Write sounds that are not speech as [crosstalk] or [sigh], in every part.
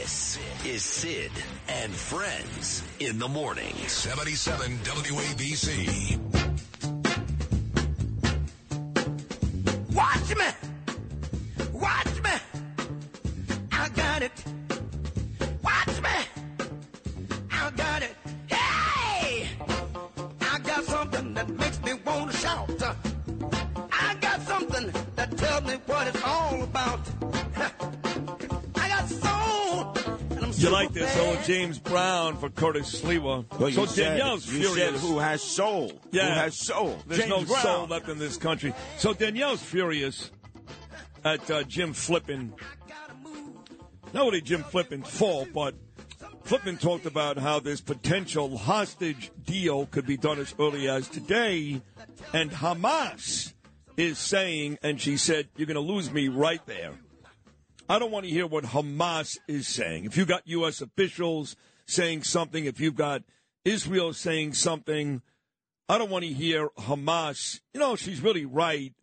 This is Sid and Friends in the morning. 77 WABC. Watch me! You like this old James Brown for Curtis Sliwa. Well, so said, Danielle's furious. who has soul? Yeah. Who has soul? There's James no Brown. soul left in this country. So Danielle's furious at uh, Jim Flippin. Not only Jim Flippin's fault, but Flippin talked about how this potential hostage deal could be done as early as today, and Hamas is saying, and she said, "You're going to lose me right there." I don't want to hear what Hamas is saying. If you've got U.S. officials saying something, if you've got Israel saying something, I don't want to hear Hamas. You know, she's really right.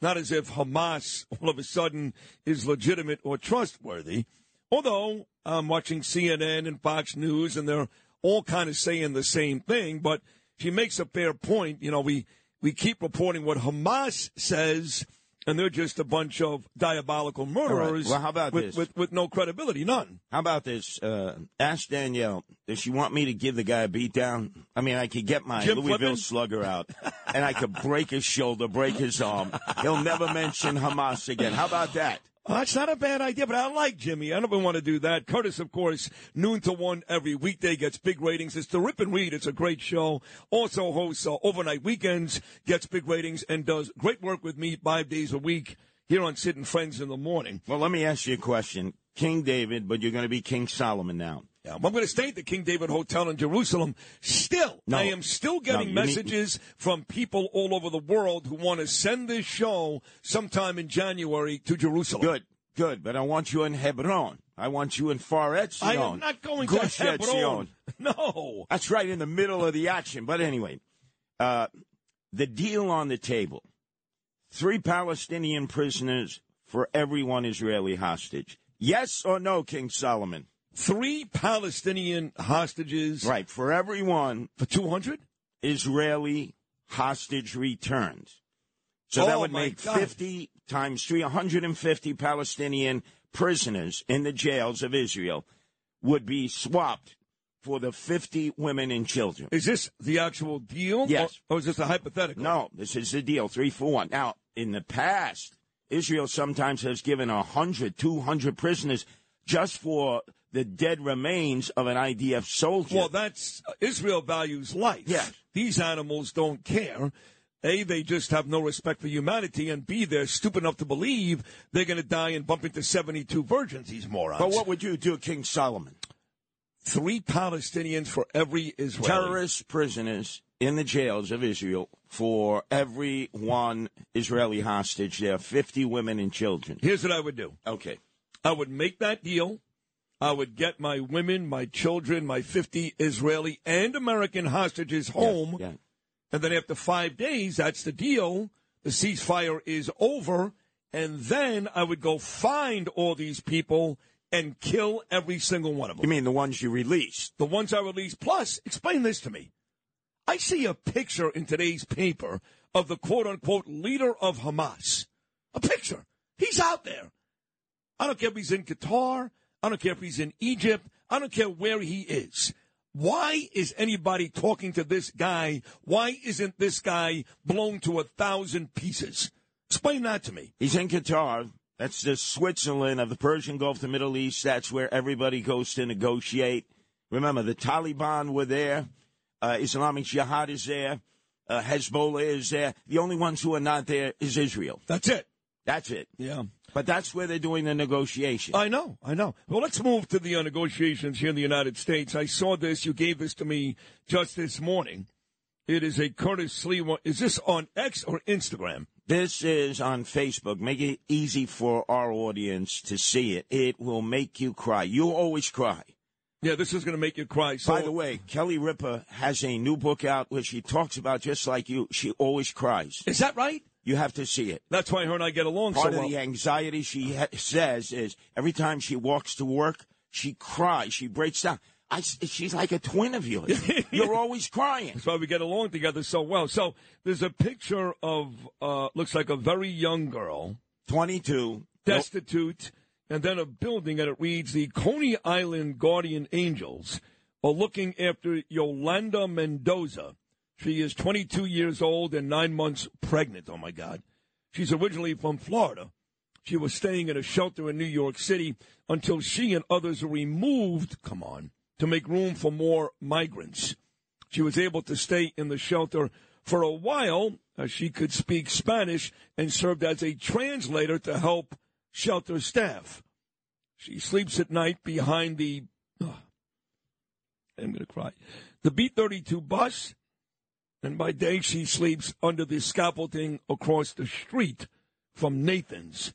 Not as if Hamas all of a sudden is legitimate or trustworthy. Although I'm watching CNN and Fox News and they're all kind of saying the same thing, but she makes a fair point. You know, we, we keep reporting what Hamas says, and they're just a bunch of diabolical murderers Right. Well, how about with, this? with, with no credibility, none. How about this? Uh, ask Danielle. Does she want me to give the guy a beatdown? I mean, I could get my Jim Louisville Flippin? slugger out, [laughs] and I could break his shoulder, break his arm. He'll never mention Hamas again. How about that? That's not a bad idea, but I like Jimmy. I don't want to do that. Curtis, of course, noon to one every weekday gets big ratings. It's the Rip and Read. It's a great show. Also hosts uh, overnight weekends, gets big ratings, and does great work with me five days a week here on Sid and Friends in the morning. Well, let me ask you a question. King David, but you're going to be King Solomon now. Yeah, I'm going to stay at the King David Hotel in Jerusalem. Still, No. I am still getting No, you need- messages from people all over the world who want to send this show sometime in January to Jerusalem. Good, good. But I want you in Hebron. I want you in Far Etzion. I am not going Gush to Hebron. Etzion. [laughs] No. That's right in the middle of the action. But anyway, uh, the deal on the table three Palestinian prisoners for every one Israeli hostage. Yes or no, King Solomon? Three Palestinian hostages Right, for everyone. for 200? Israeli hostage returns. So that Oh, would make God. 50 times 350 Palestinian prisoners in the jails of Israel would be swapped for the 50 women and children. Is this the actual deal? Yes. Or, or is this a hypothetical? No, this is the deal, three for one. Now, in the past, Israel sometimes has given 100, 200 prisoners just for the dead remains of an IDF soldier. Well, that's Israel values life. Yes. These animals don't care. A, they just have no respect for humanity, and B, they're stupid enough to believe they're going to die and bump into 72 virgins, these morons. but what would you do, King Solomon? Three Palestinians for every Israeli. Terrorist prisoners in the jails of Israel for every one Israeli hostage. There are 50 women and children. Here's what I would do. Okay. I would make that deal. I would get my women, my children, my 50 Israeli and American hostages home. Yeah. And then after five days, that's the deal. The ceasefire is over. And then I would go find all these people and kill every single one of them. You mean the ones you released? the ones I released. Plus, explain this to me. I see a picture in today's paper of the quote unquote leader of Hamas. A picture. He's out there. I don't care if he's in Qatar. I don't care if he's in Egypt. I don't care where he is. Why is anybody talking to this guy? Why isn't this guy blown to a thousand pieces? Explain that to me. He's in Qatar. That's the Switzerland of the Persian Gulf, the Middle East. That's where everybody goes to negotiate. Remember, the Taliban were there. Uh, Islamic Jihad is there. Uh, Hezbollah is there. The only ones who are not there is Israel. That's it. That's it. Yeah. But that's where they're doing the negotiation. I know, I know. Well, let's move to the uh, negotiations here in the United States. I saw this. You gave this to me just this morning. It is a Curtis Sliwa. Is this on X or Instagram? This is on Facebook. Make it easy for our audience to see it. It will make you cry. You always cry. Yeah, this is going to make you cry. So, By the way, Kelly Ripa has a new book out where she talks about just like you. She always cries. is that right? You have to see it. That's why her and I get along Part so well. Part of the anxiety she ha- says is every time she walks to work, She cries. She breaks down. I, she's like a twin of yours. [laughs] You're always crying. That's why we get along together so well. So there's a picture of uh, looks like a very young girl, 22. destitute, and then a building, and it reads the Coney Island Guardian Angels are looking after Yolanda Mendoza. She is 22 years old and nine months pregnant. Oh my God. She's originally from Florida. She was staying in a shelter in New York City until she and others were removed, come on, to make room for more migrants. She was able to stay in the shelter for a while as she could speak Spanish and served as a translator to help shelter staff. She sleeps at night behind the. I'm going to cry. The B 32 bus, and by day she sleeps under the scaffolding across the street from Nathan's.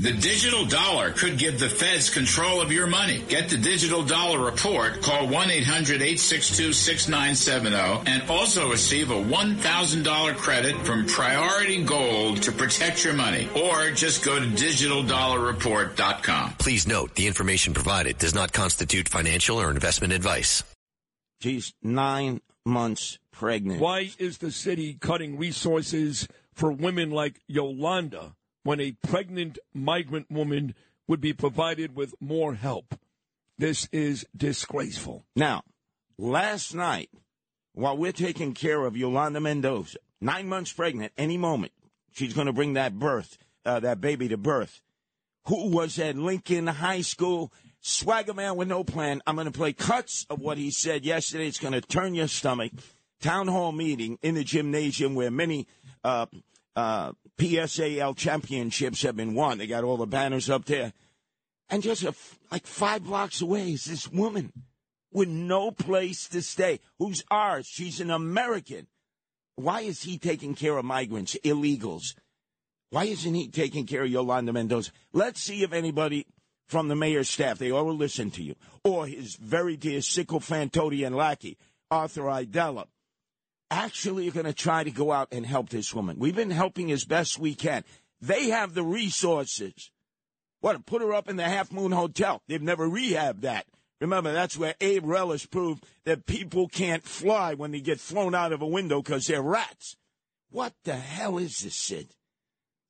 The digital dollar could give the feds control of your money. Get the digital dollar report. Call 1-800-862-6970 and also receive a $1,000 credit from Priority Gold to protect your money. Or just go to digitaldollarreport.com. Please note the information provided does not constitute financial or investment advice. She's nine months pregnant. Why is the city cutting resources for women like Yolanda when a pregnant migrant woman would be provided with more help? This is disgraceful. Now, last night, while we're taking care of Yolanda Mendoza, nine months pregnant, any moment, she's going to bring that birth, uh, that baby to birth. Who was at Lincoln High School? Swagger man with no plan. I'm going to play cuts of what he said yesterday. It's going to turn your stomach. Town hall meeting in the gymnasium where many uh, uh, PSAL championships have been won. They got all the banners up there. And just like five blocks away is this woman with no place to stay, who's ours. She's an American. Why is he taking care of migrants, illegals? Why isn't he taking care of Yolanda Mendoza? Let's see if anybody from the mayor's staff, they all will listen to you, or his very dear sycophantodian lackey, Arthur Idella, actually are going to try to go out and help this woman. We've been helping as best we can. They have the resources. What, put her up in the Half Moon Hotel. They've never rehabbed that. Remember, that's where Abe Reles proved that people can't fly when they get thrown out of a window because they're rats. What the hell is this, Sid?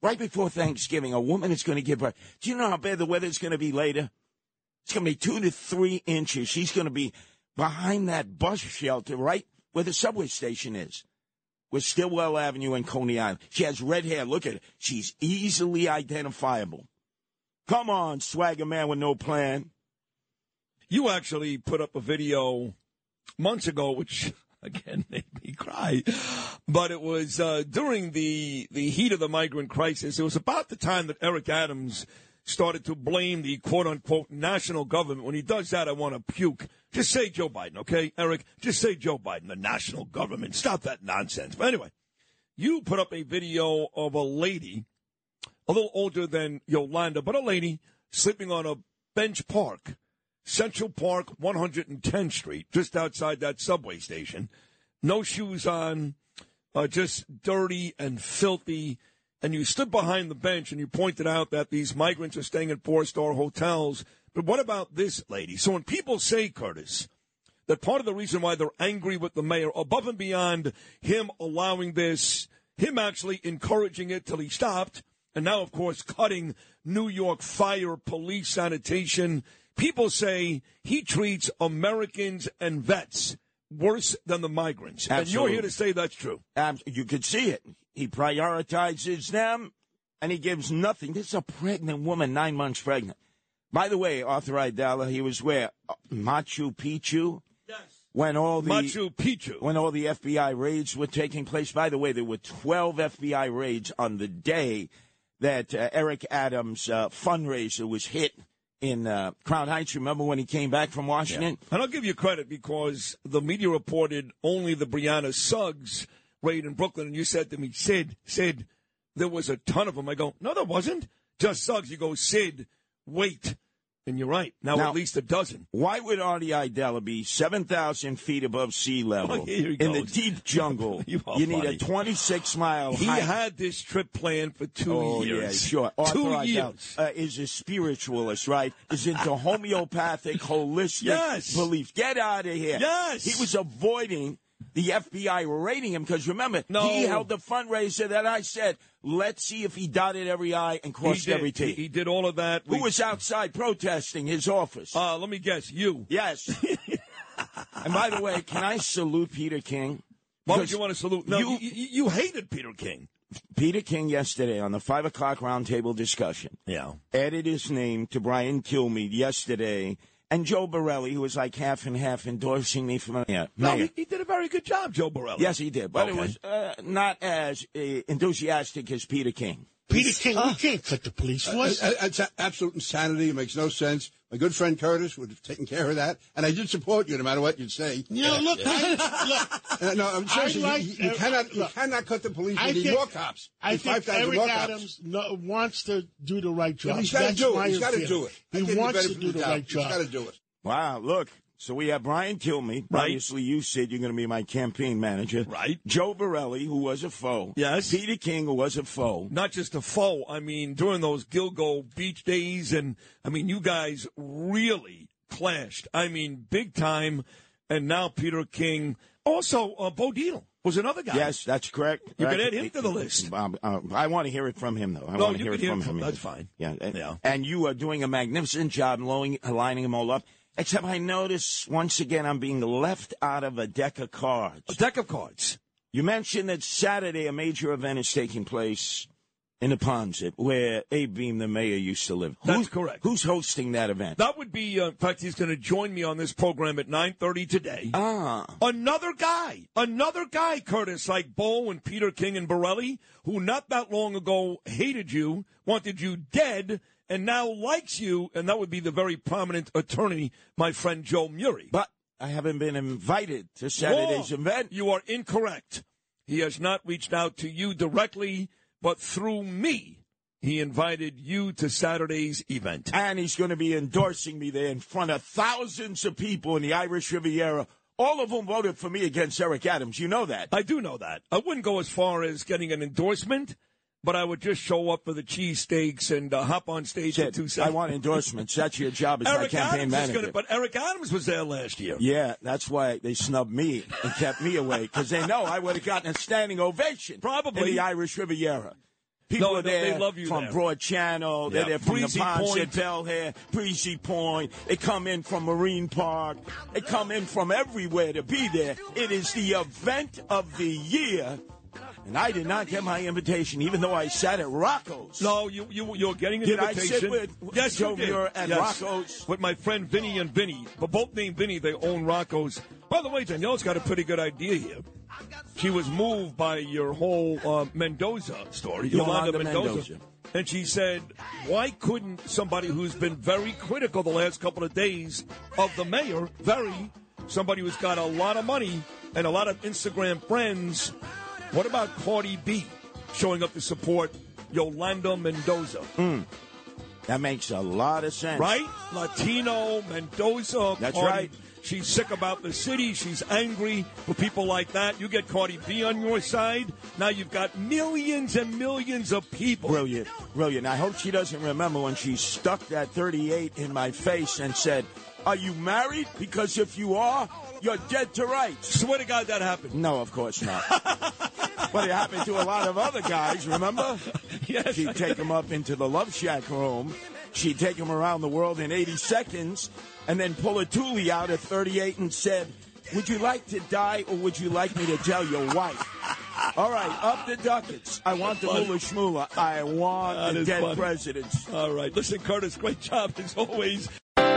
Right before Thanksgiving, a woman is going to give birth. Do you know how bad the weather is going to be later? It's going to be two to three inches. She's going to be behind that bus shelter, right where the subway station is, with Stillwell Avenue and Coney Island. She has red hair. Look at her. She's easily identifiable. Come on, swagger man with no plan. You actually put up a video months ago, which [laughs] again made me cry. But it was uh, during the the heat of the migrant crisis. It was about the time that Eric Adams started to blame the quote unquote national government. When he does that, I want to puke. Just say Joe Biden, okay, Eric? Just say Joe Biden, the national government. Stop that nonsense. But anyway, you put up a video of a lady, a little older than Yolanda, but a lady sleeping on a bench park, Central Park, 110th Street, just outside that subway station. No shoes on, uh, just dirty and filthy. And you stood behind the bench and you pointed out that these migrants are staying in four star hotels. But what about this lady? So when people say, Curtis, that part of the reason why they're angry with the mayor, above and beyond him allowing this, him actually encouraging it till he stopped, and now, of course, cutting New York fire, police, sanitation, people say he treats Americans and vets worse than the migrants. And you're here to say that's true. Abs- you could see it. He prioritizes them, and he gives nothing. This is a pregnant woman, nine months pregnant. By the way, Arthur Idella, he was where? Machu Picchu? Yes. when all the Machu Picchu. when all the FBI raids were taking place. By the way, there were 12 FBI raids on the day that uh, Eric Adams' uh, fundraiser was hit in uh, Crown Heights. Remember when he came back from Washington? And I'll give you credit because the media reported only the Brianna Suggs raid in Brooklyn, and you said to me, Sid, Sid, there was a ton of them. I go, no, there wasn't. Just Suggs. You go, Sid, wait. And you're right. Now, Now- at least a dozen. Why would Artie Idella be 7,000 feet above sea level [laughs] Oh, in the deep [laughs] jungle? You are need a 26 mile He hike. had this trip planned for two Oh, years. yeah, sure. [laughs] Arthur two Idell, years. Uh, is a spiritualist, right? Is into homeopathic, holistic Yes. belief. Get out of here. Yes. He was avoiding the FBI raiding him because remember, No. he held the fundraiser that I said, let's see if he dotted every I and crossed every T. He, did all of that. Who We- was outside protesting his office? Uh, let me guess. You. yes. [laughs] and by the way, can I salute Peter King? Why would you want to salute? No, you- you, you, you hated Peter King. Peter King yesterday on the five o'clock roundtable discussion Yeah. added his name to Brian Kilmeade yesterday, and Joe Borelli, who was like half and half endorsing me for mayor. No, he, he did a very good job, Joe Borelli. yes, he did, but Okay. it was uh, not as uh, enthusiastic as Peter King. Peter King, we can't cut the police force. Uh, It's absolute insanity. It makes no sense. My good friend Curtis would have taken care of that, and I did support you no matter what you'd say. you know, look, I, look, [laughs] Uh, no, I'm seriously, like- you, you uh, cannot, you look, cannot cut the police. I We need think- more cops. I Need think 5,000 Eric more. Adams no, wants to do the right job. Yeah, he's got to do it. He's got to do it. He give him the wants to do of the doubt. job. He's got to do it. Wow, look. So we have Brian Kilmeade. Right. Obviously, you said you're going to be my campaign manager. Right. Joe Borelli, who was a foe. Yes. Peter King, who was a foe. Not just a foe. I mean, during those Gilgo Beach days, and I mean, you guys really clashed. I mean, big time. And now Peter King. Also, uh, Bo Dietl was another guy. Yes, that's correct. You can add him to the list. Um, uh, I want to hear it from him, though. I No, want to hear it hear from him. that's fine. Yeah. and- Yeah. And you are doing a magnificent job lining them all up. Except I notice once again I'm being left out of a deck of cards. A deck of cards. You mentioned that Saturday a major event is taking place in the Ponzit, where Abe Beame, the mayor, used to live. That's Who's- correct. Who's hosting that event? That would be, uh, in fact, he's going to join me on this program at 9.30 today. ah, Another guy, another guy, Curtis, like Bo and Peter King and Borelli, who not that long ago hated you, wanted you dead, and now likes you, and that would be the very prominent attorney, my friend Joe Murray. but I haven't been invited to Saturday's Wrong. event. You are incorrect. He has not reached out to you directly, but through me, he invited you to Saturday's event. and he's going to be endorsing me there in front of thousands of people in the Irish Riviera, all of whom voted for me against Eric Adams. You know that. I do know that. I wouldn't go as far as getting an endorsement, but I would just show up for the cheesesteaks and uh, hop on stage for Said, two I want endorsements. That's your job as my campaign Adams manager. gonna, but Eric Adams was there last year. yeah, that's why they snubbed me and kept me away because they know I would have gotten a standing ovation. Probably. in the Irish Riviera. People No, are there they love you from there. Broad Channel. They're Yeah. there from Breezy the at Belle Harbor, Breezy Point. They come in from Marine Park. They come in from everywhere to be there. It is the event of the year. And I did not get my invitation, even though I sat at Rocco's. No, you you you're getting an Did I invitation. sit with yes, Joe. Muir and yes. Rocco's? with my friend Vinny and Vinny, but both named Vinny. They own Rocco's. By the way, Danielle's got a pretty good idea here. She was moved by your whole uh, Mendoza story, Yolanda Mendoza. Mendoza. And she said, why couldn't somebody who's been very critical the last couple of days of the mayor, very, somebody who's got a lot of money and a lot of Instagram friends, what about Cardi B showing up to support Yolanda Mendoza? Hmm. That makes a lot of sense. Right? Latino, Mendoza. That's Cardi- right. She's sick about the city. She's angry with people like that. You get Cardi B on your side. Now you've got millions and millions of people. Brilliant, brilliant. I hope she doesn't remember when she stuck that 38 in my face and said, Are you married? Because if you are, you're dead to rights. Swear to God that happened. No, of course not. [laughs] but it happened to a lot of other guys, remember? [laughs] Yes. She'd take them up into the Love Shack room. She'd take them around the world in 80 seconds and then pull a toolie out at 38 and said, Would you like to die or would you like me to tell your wife? [laughs] All right, up the ducats. I want the moolah shmoolah. I want That the dead funny. presidents. All right. Listen, Curtis, great job as always.